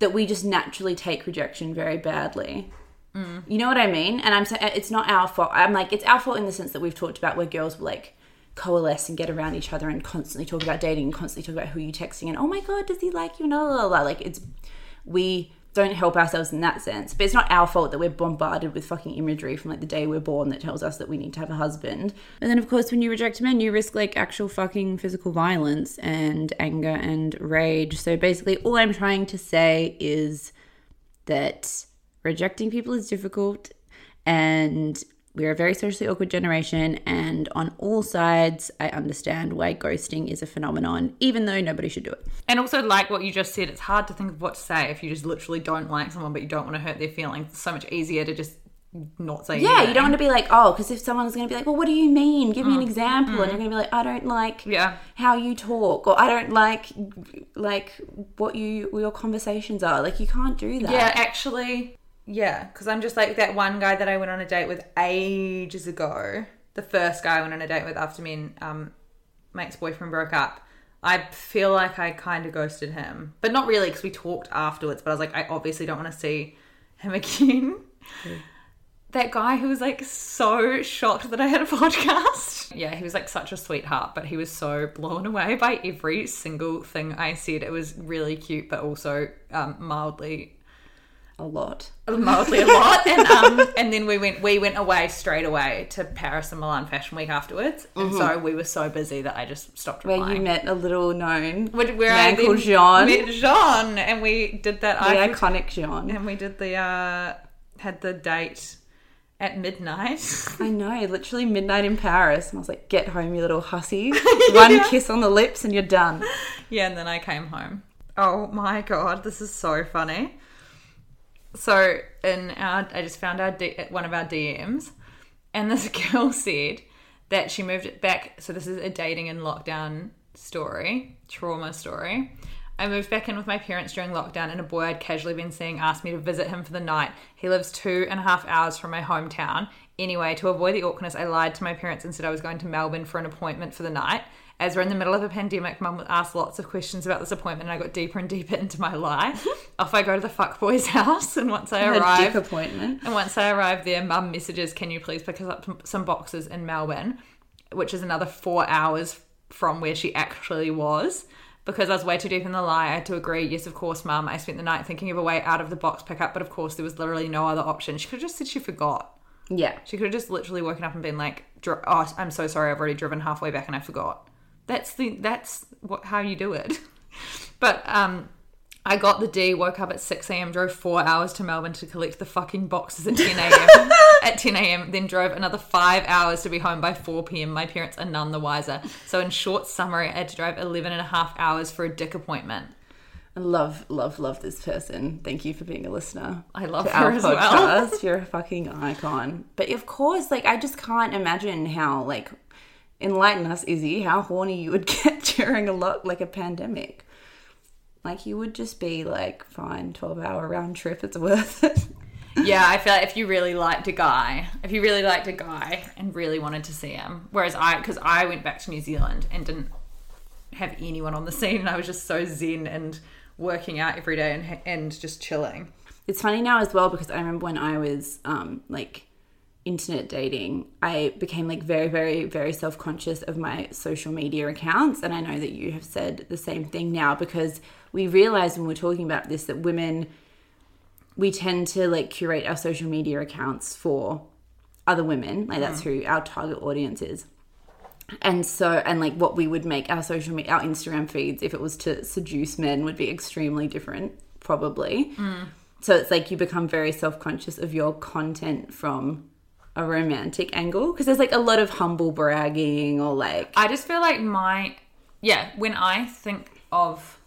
that we just naturally take rejection very badly. You know what I mean? And I'm saying uh, it's not our fault. I'm like, it's our fault in the sense that we've talked about where girls will like coalesce and get around each other and constantly talk about dating and constantly talk about who you texting and oh my god, does he like you? No, blah, blah, blah. like it's we don't help ourselves in that sense. But it's not our fault that we're bombarded with fucking imagery from like the day we're born that tells us that we need to have a husband. And then of course when you reject men, you risk like actual fucking physical violence and anger and rage. So basically all I'm trying to say is that rejecting people is difficult and we're a very socially awkward generation and on all sides i understand why ghosting is a phenomenon even though nobody should do it and also, like what you just said, it's hard to think of what to say if you just literally don't like someone, but you don't want to hurt their feelings. It's so much easier to just not say. yeah anything. you don't want to be like oh because if someone's going to be like well what do you mean give me an mm. example and mm. you're going to be like i don't like Yeah. how you talk or i don't like like what you your conversations are like you can't do that Yeah, actually, yeah, because I'm just like that one guy that I went on a date with ages ago. The first guy I went on a date with after me and um, my ex boyfriend broke up. I feel like I kind of ghosted him, but not really because we talked afterwards. But I was like, I obviously don't want to see him again. That guy who was like so shocked that I had a podcast. Yeah, he was like such a sweetheart, but he was so blown away by every single thing I said. It was really cute, but also um, mildly a lot mildly a lot and um and then we went we went away straight away to Paris and Milan Fashion Week afterwards and so we were so busy that I just stopped Mm-hmm. where replying. you met a little known where, where I man called Jean met Jean and we did that the iconic Jean and we did the uh had the date at midnight I know, literally midnight in Paris. And I was like, get home, you little hussy. One kiss on the lips and you're done. Yeah, and then I came home. Oh my god, this is so funny. So in our, I just found our D, one of our DMs, and this girl said that she moved it back. So this is a dating and lockdown story, trauma story. I moved back in with my parents during lockdown, and a boy I'd casually been seeing asked me to visit him for the night. He lives two and a half hours from my hometown. Anyway, to avoid the awkwardness, I lied to my parents and said I was going to Melbourne for an appointment for the night. As we're in the middle of a pandemic, mum asked lots of questions about this appointment, and I got deeper and deeper into my lie. Off I go to the fuckboy's house, and once I arrive, appointment. and once I arrive there, mum messages, "Can you please pick us up some boxes in Melbourne?" Which is another four hours from where she actually was. Because I was way too deep in the lie, I had to agree. Yes, of course, mum. I spent the night thinking of a way out of the box pickup, but of course, there was literally no other option. She could have just said she forgot. Yeah. She could have just literally woken up and been like, "Oh, I'm so sorry. I've already driven halfway back and I forgot." That's the that's what how you do it. but um, I got the D. Woke up at 6 a.m. Drove four hours to Melbourne to collect the fucking boxes at 10 a.m. at 10 a.m. Then drove another five hours to be home by 4 p.m. My parents are none the wiser. So in short summary, I had to drive 11 and a half hours for a dick appointment. I love, love, love this person. Thank you for being a listener. I love her as well. You're a fucking icon. But of course, like I just can't imagine how like enlighten us, Izzy, how horny you would get during a lot like a pandemic. Like you would just be like, fine, twelve hour round trip, it's worth it. Yeah, I feel like if you really liked a guy, if you really liked a guy and really wanted to see him, whereas I, because I went back to New Zealand and didn't have anyone on the scene, and I was just so zen and working out every day and and just chilling. It's funny now as well because I remember when I was um, like internet dating, I became like very, very, very self conscious of my social media accounts. And I know that you have said the same thing now because we realized when we're talking about this that women, we tend to like curate our social media accounts for other women. Like that's mm. who our target audience is. And so, and like what we would make our social media, our Instagram feeds, if it was to seduce men, would be extremely different, probably. Mm. So it's like you become very self conscious of your content from a romantic angle because there's like a lot of humble bragging or like I just feel like my yeah, when I think of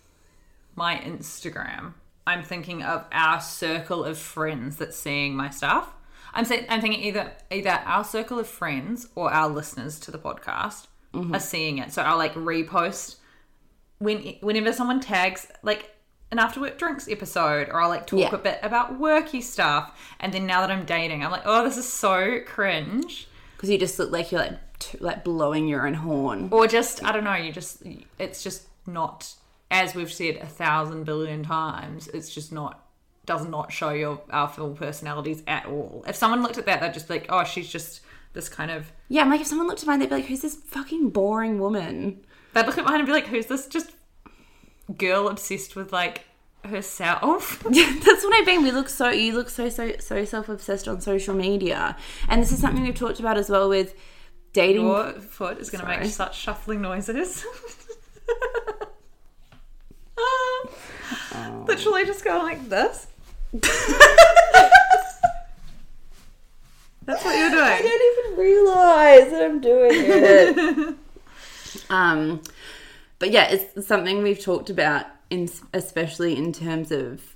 my Instagram, I'm thinking of our circle of friends that's seeing my stuff. I'm saying I'm thinking either either our circle of friends or our listeners to the podcast mm-hmm. are seeing it. So I'll like repost when whenever someone tags like an after work drinks episode or I'll like talk Yeah. a bit about worky stuff and then now that I'm dating I'm like oh this is so cringe because you just look like you're like t- like blowing your own horn. or just I don't know. You just it's just not as we've said a thousand billion times. It's just not does not show your our full personalities at all. If someone looked at that, they'd just be like, oh, she's just this kind of. Yeah, I'm like if someone looked at mine, they'd be like, "Who's this fucking boring woman?" They'd look at mine and be like, who's this just girl obsessed with like herself? That's what I mean. We look so you look so so so self obsessed on social media, and this is something we've talked about as well with dating. Your foot is going to make such shuffling noises. Literally just go like this. That's what you're doing. I don't even realize that I'm doing it. um, but yeah, it's something we've talked about, in, especially in terms of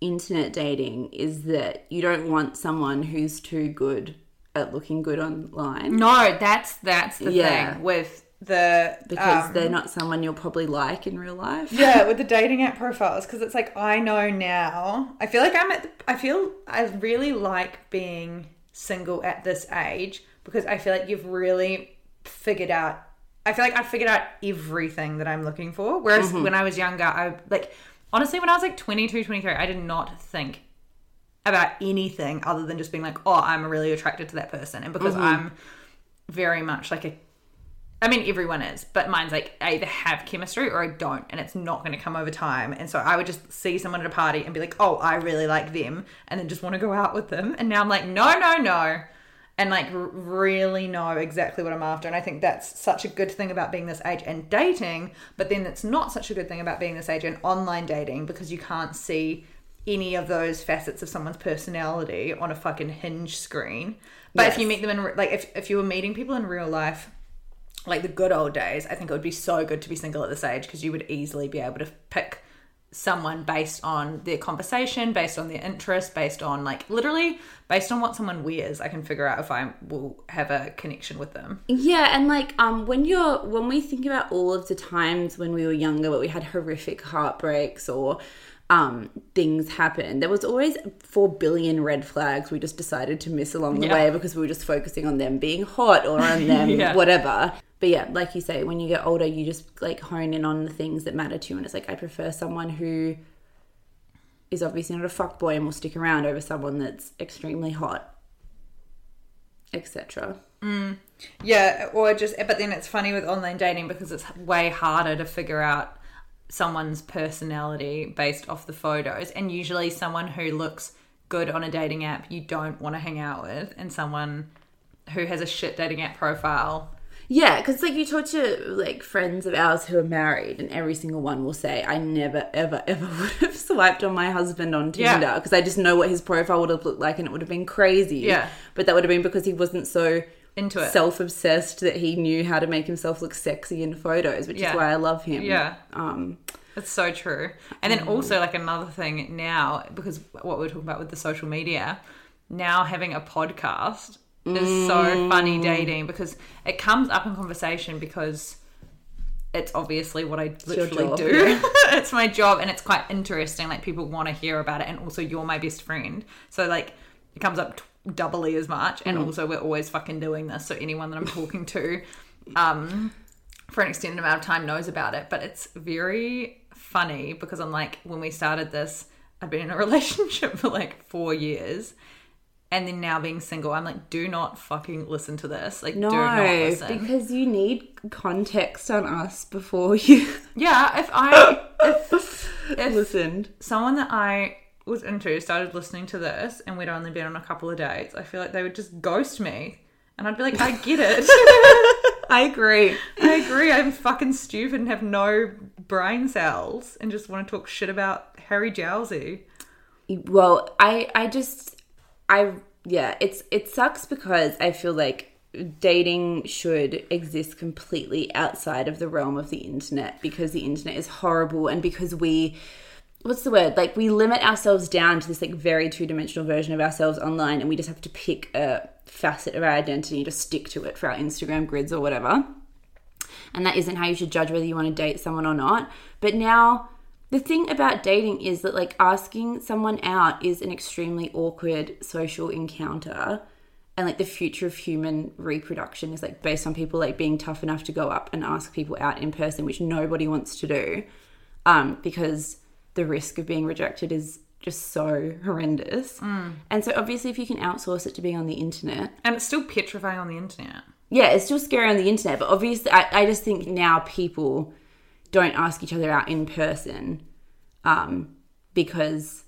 internet dating, is that you don't want someone who's too good at looking good online No, that's that's the Yeah. thing with the because um, they're not someone you'll probably like in real life. yeah with the dating app profiles because it's like I know now. I feel like I'm at. The, I feel I really like being single at this age because I feel like you've really figured out. I feel like I figured out everything that I'm looking for. Whereas mm-hmm. when I was younger, I like honestly when I was like 22, 23, I did not think about anything other than just being like, oh, I'm really attracted to that person, and because mm-hmm. I'm very much like a I mean, everyone is, but mine's like I either have chemistry or I don't, and it's not going to come over time. And so I would just see someone at a party and be like, "Oh, I really like them," and then just want to go out with them. And now I'm like, "No, no, no," and like really know exactly what I'm after. And I think that's such a good thing about being this age and dating. But then it's not such a good thing about being this age and online dating because you can't see any of those facets of someone's personality on a fucking hinge screen. But if you meet them in like if if you were meeting people in real life like the good old days, I think it would be so good to be single at this age because you would easily be able to pick someone based on their conversation, based on their interest, based on like literally based on what someone wears. I can figure out if I will have a connection with them. Yeah, and like um when you're when we think about all of the times when we were younger where we had horrific heartbreaks or um things happen, there was always four billion red flags we just decided to miss along the Yeah. way because we were just focusing on them being hot or on them Yeah. whatever. But yeah, like you say, when you get older, you just like hone in on the things that matter to you, and it's like I prefer someone who is obviously not a fuck boy and will stick around over someone that's extremely hot, etc. Mm. Yeah, or just but then it's funny with online dating because it's way harder to figure out someone's personality based off the photos and usually someone who looks good on a dating app you don't want to hang out with and someone who has a shit dating app profile. Yeah, because like you talk to like friends of ours who are married, and every single one will say, "I never, ever, ever would have swiped on my husband on Yeah. Tinder because I just know what his profile would have looked like, and it would have been crazy." Yeah. but that would have been because he wasn't so Into it. self-obsessed that he knew how to make himself look sexy in photos, which Yeah. is why I love him. Yeah. Um. That's so true. And then also like another thing now, because what we we're talking about with the social media, now having a podcast is so funny dating because it comes up in conversation because it's obviously what I literally do. it's my job and it's quite interesting. Like people want to hear about it and also you're my best friend. So like it comes up t- doubly as much and also we're always fucking doing this. So anyone that I'm talking to um for an extended amount of time knows about it. But it's very funny because I'm like, when we started this, I've been in a relationship for like four years. And then now being single, I'm like, do not fucking listen to this. Like, No, do not listen. because you need context on us before you yeah, if I if, if listened. someone that I was into started listening to this and we'd only been on a couple of dates, I feel like they would just ghost me. And I'd be like, I get it. I agree. I agree. I'm fucking stupid and have no brain cells and just want to talk shit about Harry Jowsey. Well, I I just I yeah, it's it sucks because I feel like dating should exist completely outside of the realm of the internet because the internet is horrible and because we what's the word like we limit ourselves down to this like very two-dimensional version of ourselves online and we just have to pick a facet of our identity just stick to it for our Instagram grids or whatever and that isn't how you should judge whether you want to date someone or not. But now, the thing about dating is that like asking someone out is an extremely awkward social encounter. And like the future of human reproduction is like based on people like being tough enough to go up and ask people out in person, which nobody wants to do. Um, because the risk of being rejected is just so horrendous. And so obviously if you can outsource it to being on the internet, And it's still petrifying on the internet. yeah, it's still scary on the internet, but obviously, I, I just think now people don't ask each other out in person um, because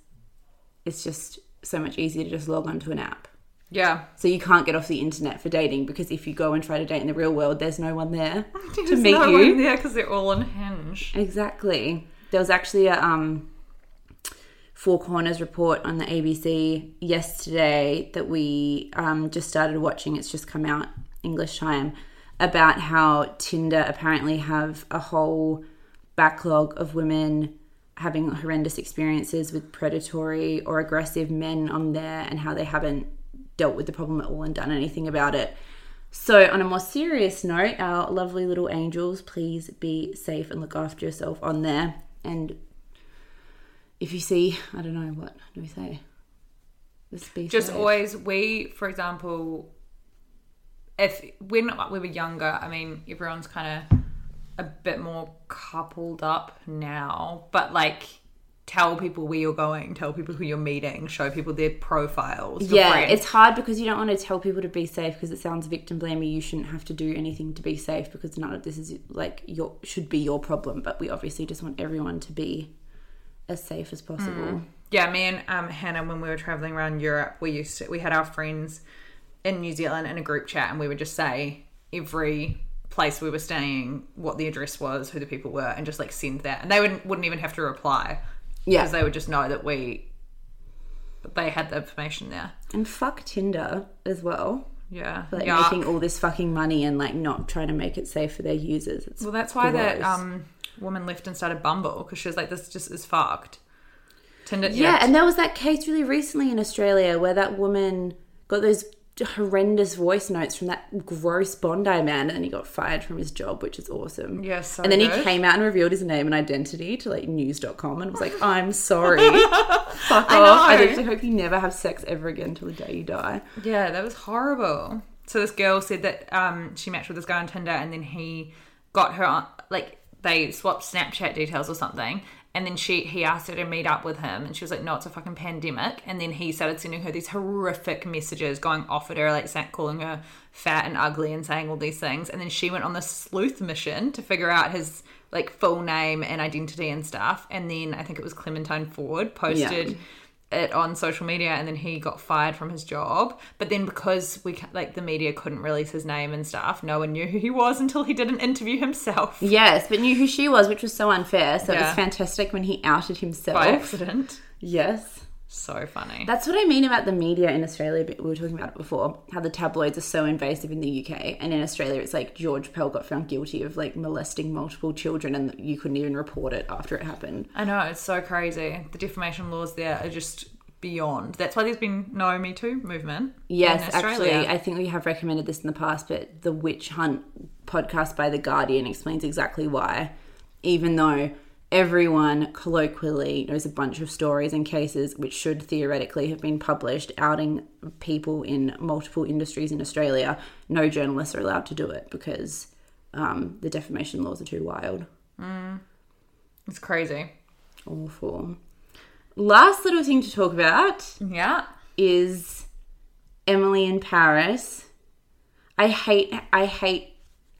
it's just so much easier to just log onto an app. Yeah. So you can't get off the internet for dating because if you go and try to date in the real world, there's no one there to meet no you. one there because they're all on hinge. Exactly. There was actually a um, Four Corners report on the ABC yesterday that we um, just started watching. It's just come out English time about how Tinder apparently have a whole backlog of women having horrendous experiences with predatory or aggressive men on there and how they haven't dealt with the problem at all and done anything about it. So, on a more serious note, our lovely little angels, please be safe and look after yourself on there. And if you see, I don't know, what do we say? Just safe. always, we, for example, if when we were younger, I mean, everyone's kind of a bit more coupled up now, but like tell people where you're going, tell people who you're meeting, show people their profiles. Yeah, friends. it's hard because you don't want to tell people to be safe because it sounds victim blaming. You shouldn't have to do anything to be safe because none of this is like your should be your problem. But we obviously just want everyone to be as safe as possible. Yeah, me and um, Hannah, when we were traveling around Europe, we used to we had our friends in New Zealand in a group chat, and we would just say every place we were staying, what the address was, who the people were, and just like send that, and they wouldn't wouldn't even have to reply, Yeah. because they would just know that we they had the information there. And fuck Tinder as well. Yeah, For, like yeah. making all this fucking money and like not trying to make it safe for their users. It's well, that's why that um woman left and started Bumble because she was like, this just is fucked. Tinder, Yeah, and there was that case really recently in Australia where that woman got those horrendous voice notes from that gross Bondi man and he got fired from his job, which is awesome. Yeah, so and then he came out and revealed his name and identity to like news.com and was like, I'm sorry. Fuck I off. I know. literally hope you never have sex ever again until the day you die. Yeah, that was horrible. So this girl said that um, she matched with this guy on Tinder, and then he got her on like they swapped Snapchat details or something, and then she he asked her to meet up with him, and she was like, "No, it's a fucking pandemic." And then he started sending her these horrific messages, going off at her, like sa- calling her fat and ugly, and saying all these things. And then she went on this sleuth mission to figure out his like full name and identity and stuff. And then I think it was Clementine Ford posted it on social media and then he got fired from his job but then because we like the media couldn't release his name and stuff no one knew who he was until he did an interview himself Yes, but knew who she was, which was so unfair. So it was fantastic when he outed himself. by accident Yes. So funny That's what I mean about the media in Australia. We were talking about it before. How the tabloids are so invasive in the UK, and in Australia, it's like George Pell got found guilty of like molesting multiple children, and you couldn't even report it after it happened. I know it's so crazy. The defamation laws there are just beyond. That's why there's been no Me Too movement. Yes, in actually, I think we have recommended this in the past, but the Witch Hunt podcast by The Guardian explains exactly why. Even though everyone colloquially knows a bunch of stories and cases which should theoretically have been published outing people in multiple industries in Australia, no journalists are allowed to do it because um, the defamation laws are too wild. it's crazy. Awful. Last little thing to talk about Yeah. is Emily in Paris. I hate I hate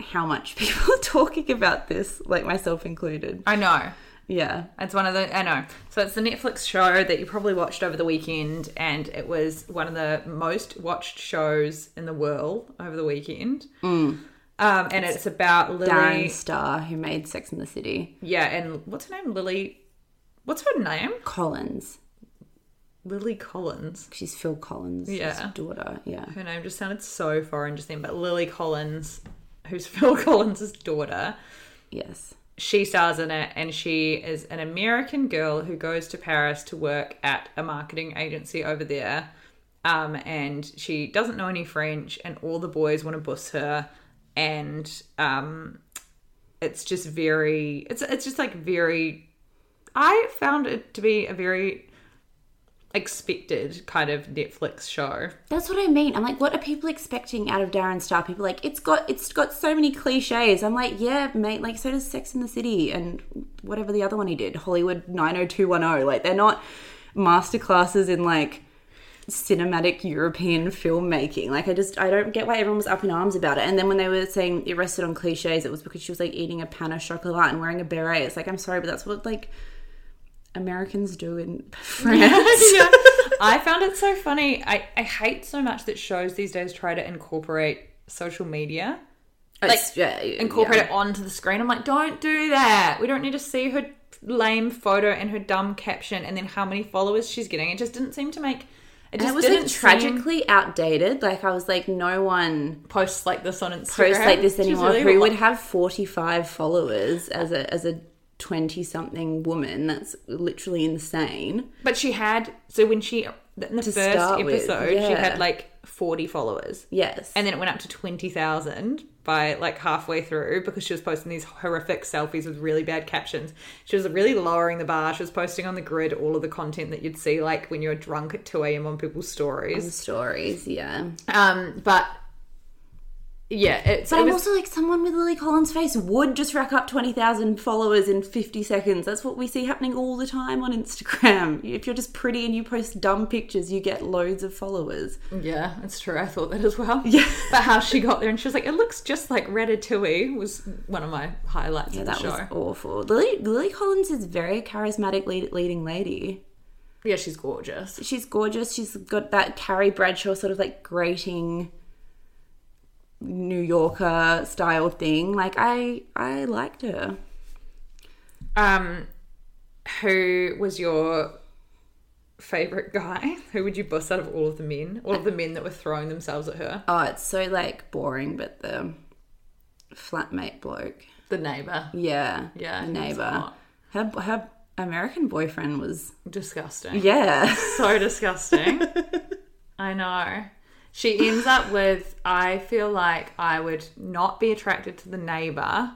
how much people are talking about this, like myself included. I know. Yeah. It's one of the I know. So it's the Netflix show that you probably watched over the weekend, and it was one of the most watched shows in the world over the weekend. Um, and it's, about Lily. Darren Star, who made Sex in the City. Yeah, and what's her name? Lily. What's her name? Collins. Lily Collins. She's Phil Collins' Yeah. daughter. Yeah. Her name just sounded so foreign just then, but Lily Collins, who's Phil Collins' daughter, Yes. she stars in it and she is an American girl who goes to Paris to work at a marketing agency over there. Um, and she doesn't know any French, and all the boys want to bus her. And um, it's just very, it's it's just like very. I found it to be a very expected kind of Netflix show. That's what I mean. I'm like, what are people expecting out of Darren Star? People like, it's got it's got so many cliches. I'm like, yeah, mate, like so does Sex in the City and whatever the other one he did, Hollywood 90210. Like they're not masterclasses in like cinematic European filmmaking. Like I just I don't get why everyone was up in arms about it. And then when they were saying it rested on cliches, it was because she was like eating a pain au chocolat and wearing a beret. It's like I'm sorry, but that's what like Americans do in France. yeah. I found it so funny. I, I hate so much that shows these days try to incorporate social media. Like, yeah, incorporate yeah. it onto the screen. I'm like, don't do that. We don't need to see her lame photo and her dumb caption and then how many followers she's getting. It just didn't seem to make it And just it was didn't like seem- tragically outdated. Like I was like, no one posts like this on Instagram. posts like this anymore. really Who would have forty five followers as a as a twenty something woman? That's literally insane. But she had so when she in the To first start with, episode she yeah. had like 40 followers. Yes, And then it went up to 20,000 by like halfway through because she was posting these horrific selfies with really bad captions. She was really lowering the bar. She was posting on the grid all of the content that you'd see like when you're drunk at 2 a.m. on people's stories. stories. Yeah, Um, but yeah, it's but it I'm was, also like someone with Lily Collins' face would just rack up twenty thousand followers in fifty seconds. That's what we see happening all the time on Instagram. If you're just pretty and you post dumb pictures, you get loads of followers. yeah, it's true. I thought that as well. Yeah. But how she got there and she was like, it looks just like Ratatouille was one of my highlights Yeah, of the that show. was awful. Lily Lily Collins is very charismatic lead, leading lady. Yeah, she's gorgeous. she's gorgeous. She's got that Carrie Bradshaw sort of like grating New Yorker style thing. Like I I liked her. Um, who was your favorite guy? Who would you bust out of all of the men? All of the men that were throwing themselves at her? Oh, it's so like boring, but the flatmate bloke. The neighbor. Yeah. Yeah, The neighbor. Her her American boyfriend was Disgusting. Yeah. So disgusting. I know. She ends up with. I feel like I would not be attracted to the neighbor.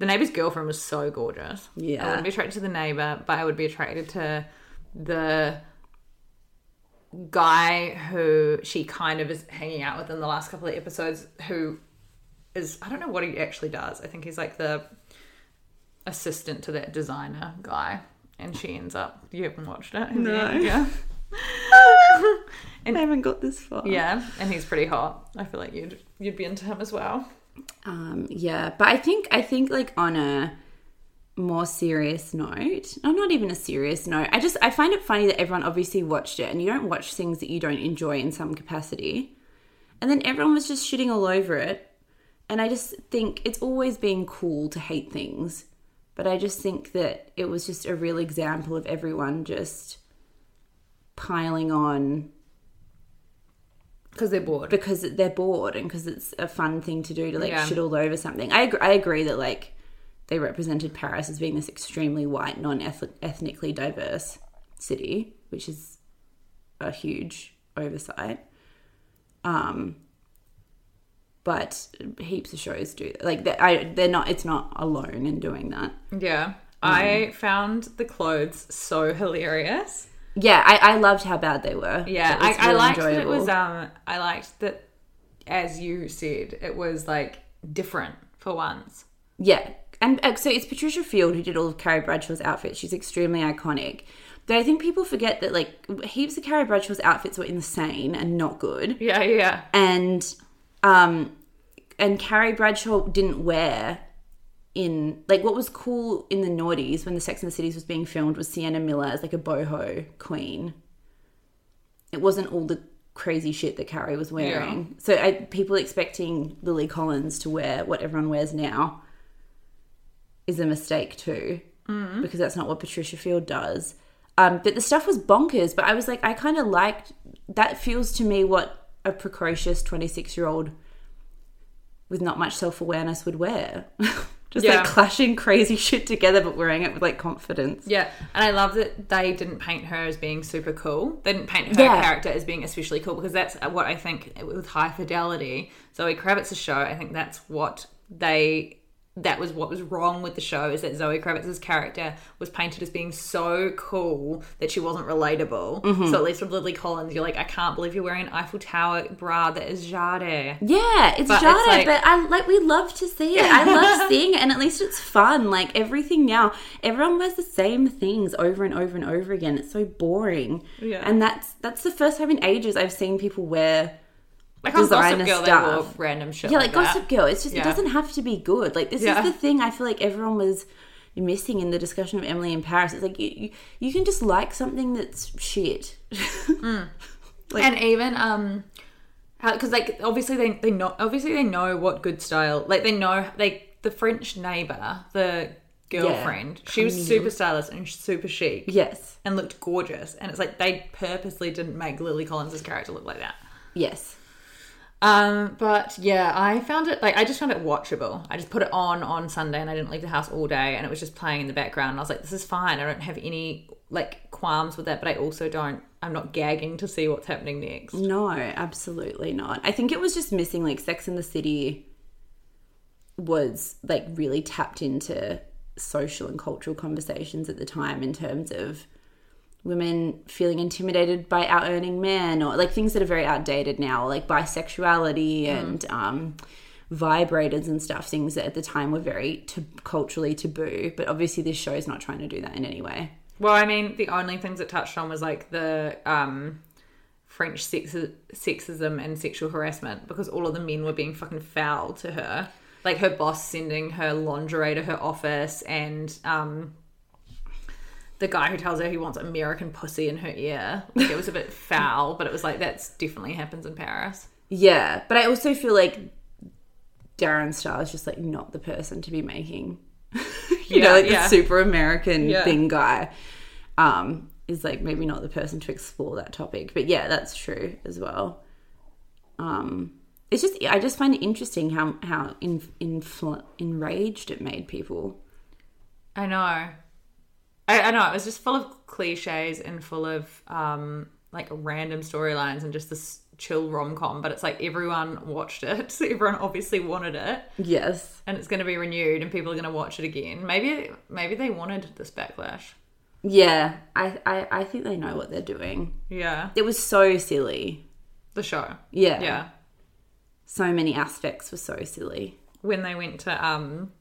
The neighbor's girlfriend was so gorgeous. Yeah. I wouldn't be attracted to the neighbor, but I would be attracted to the guy who she kind of is hanging out with in the last couple of episodes who is I don't know what he actually does. I think he's like the assistant to that designer guy. And she ends up you haven't watched it. No. Yeah. I haven't got this far. Yeah. And he's pretty hot. I feel like you'd you'd be into him as well. Um, yeah, but I think I think like on a more serious note, no, not even a serious note. I just I find it funny that everyone obviously watched it, and you don't watch things that you don't enjoy in some capacity, and then everyone was just shitting all over it. And I just think it's always been cool to hate things, but I just think that it was just a real example of everyone just piling on Because they're bored. because they're bored and because it's a fun thing to do to like Yeah. shit all over something. I agree, I agree that like they represented Paris as being this extremely white, non-ethnically diverse city, which is a huge oversight. Um, but heaps of shows do like they, I, they're not. It's not alone in doing that. Yeah. I found the clothes so hilarious. Yeah, I, I loved how bad they were. Yeah, I, I real liked that it was. Um, I liked that, as you said, it was like different for once. Yeah. And uh, so it's Patricia Field who did all of Carrie Bradshaw's outfits. She's extremely iconic. But I think people forget that like heaps of Carrie Bradshaw's outfits were insane and not good. Yeah, yeah, And um and Carrie Bradshaw didn't wear in like what was cool in the noughties when the Sex and the Cities was being filmed was Sienna Miller as like a boho queen. It wasn't all the crazy shit that Carrie was wearing. So I, people expecting Lily Collins to wear what everyone wears now is a mistake too, because that's not what Patricia Field does. Um, but the stuff was bonkers. But I was like, I kind of liked that. Feels to me what a precocious twenty-six-year-old with not much self-awareness would wear. Just Yeah. like clashing crazy shit together, but wearing it with like confidence. yeah. And I love that they didn't paint her as being super cool. They didn't paint her Yeah. character as being especially cool because that's what I think with High Fidelity, Zoe Kravitz's show. I think that's what they. That was what was wrong with the show is that Zoe Kravitz's character was painted as being so cool that she wasn't relatable. Mm-hmm. So at least with Lily Collins, you're like, I can't believe you're wearing an Eiffel Tower bra that is Jade. Yeah, it's But Jada, it's like- but I like we love to see it. I love seeing it, and at least it's fun. Like everything now, everyone wears the same things over and over and over again. It's so boring. Yeah. and that's that's the first time in ages I've seen people wear. Like Designer Girl, stuff. random shit. Yeah, like, like. Gossip Girl. It's just Yeah. it doesn't have to be good. Like this Yeah. is the thing I feel like everyone was missing in the discussion of Emily in Paris. It's like you you, you can just like something that's shit. and even um because like obviously they, they know obviously they know what good style like they know like the french neighbor the girlfriend she was super stylish and super chic yes, and looked gorgeous and it's like they purposely didn't make lily collins's character look like that yes. Um but yeah i found it like i just found it watchable. I just put it on on sunday and i didn't leave the house all day and it was just playing in the background. And i was like this is fine. I don't have any like qualms with that but i also don't i'm not gagging to see what's happening next. No, absolutely not. I think it was just missing like Sex in the City was like really tapped into social and cultural conversations at the time in terms of women feeling intimidated by out earning men or like things that are very outdated now, like bisexuality and um, vibrators and stuff, things that at the time were very t- culturally taboo. But obviously, this show is not trying to do that in any way. Well, I mean, the only things it touched on was like the um, French sex- sexism and sexual harassment because all of the men were being fucking foul to her. Like her boss sending her lingerie to her office and um, the guy who tells her he wants American pussy in her ear. Like it was a bit foul, but it was like that's definitely happens in Paris. Yeah, but I also feel like Darren Star is just like not the person to be making, you know, like yeah. the super American Yeah. thing guy. Um, is like maybe not the person to explore that topic, but yeah, that's true as well. Um, it's just I just find it interesting how how in, infl- enraged it made people. I know. I, I know. It was just full of cliches and full of um, like random storylines and just this chill rom com. But it's like everyone watched it. So everyone obviously wanted it, Yes, and it's going to be renewed, and people are going to watch it again. Maybe maybe they wanted this backlash. yeah, I, I I think they know what they're doing. Yeah, It was so silly. the show. Yeah, Yeah, So many aspects were so silly. when they went to um,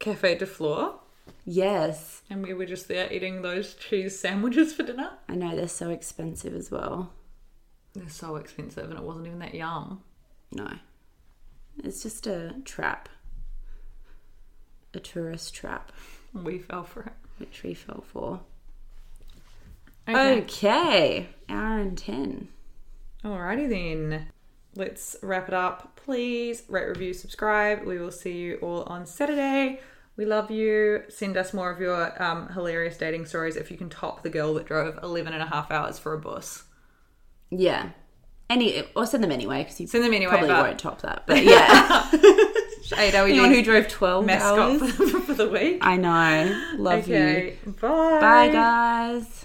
Cafe de Flore, Yes, and we were just there eating those cheese sandwiches for dinner. I know they're so expensive as well. They're so expensive, and it wasn't even that yum. No. It's just a trap. a tourist trap, We fell for it. which we fell for. Okay. Okay, hour and ten. Alrighty then. Let's wrap it up. Please rate, review, subscribe. We will see you all on Saturday. We love you. Send us more of your um, hilarious dating stories if you can top the girl that drove 11 and a half hours for a bus. Yeah. Any or send them anyway because you Send them anyway, probably but- won't top that. But yeah, we anyone who drove twelve mascot hours. for, for the week. I know. Love you. bye. Bye, guys.